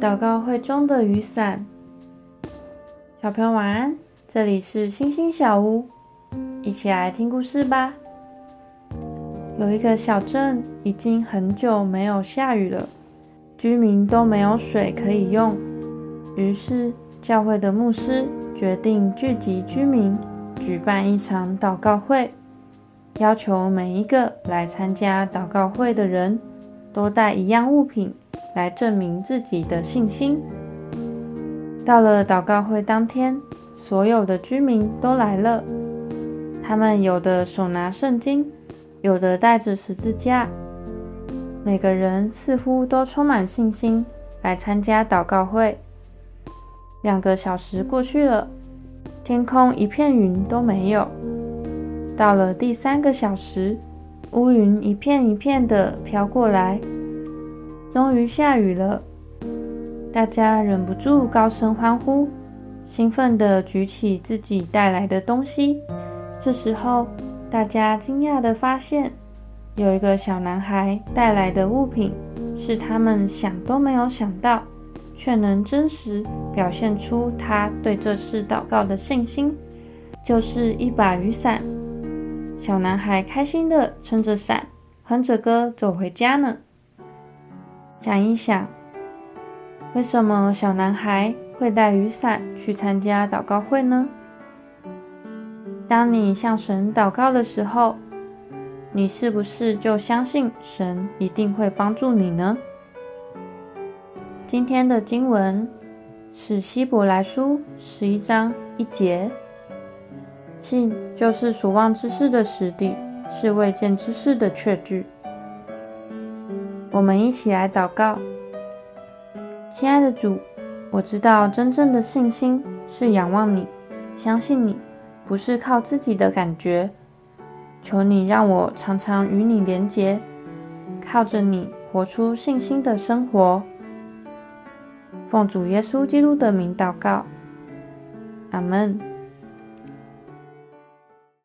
祷告会中的雨伞，小朋友晚安。这里是星星小屋，一起来听故事吧。有一个小镇，已经很久没有下雨了，居民都没有水可以用。于是，教会的牧师决定聚集居民，举办一场祷告会，要求每一个来参加祷告会的人都带一样物品。来证明自己的信心。到了祷告会当天，所有的居民都来了。他们有的手拿圣经，有的带着十字架。每个人似乎都充满信心来参加祷告会。两个小时过去了，天空一片云都没有。到了第三个小时，乌云一片一片的飘过来。终于下雨了，大家忍不住高声欢呼，兴奋地举起自己带来的东西。这时候，大家惊讶地发现，有一个小男孩带来的物品是他们想都没有想到，却能真实表现出他对这次祷告的信心，就是一把雨伞。小男孩开心地撑着伞，哼着歌走回家呢。想一想，为什么小男孩会带雨伞去参加祷告会呢？当你向神祷告的时候，你是不是就相信神一定会帮助你呢？今天的经文是希伯来书十一章一节：“信就是所望之事的实底，是未见之事的确据。”我们一起来祷告，亲爱的主，我知道真正的信心是仰望你，相信你，不是靠自己的感觉。求你让我常常与你连结，靠着你活出信心的生活。奉主耶稣基督的名祷告，阿门。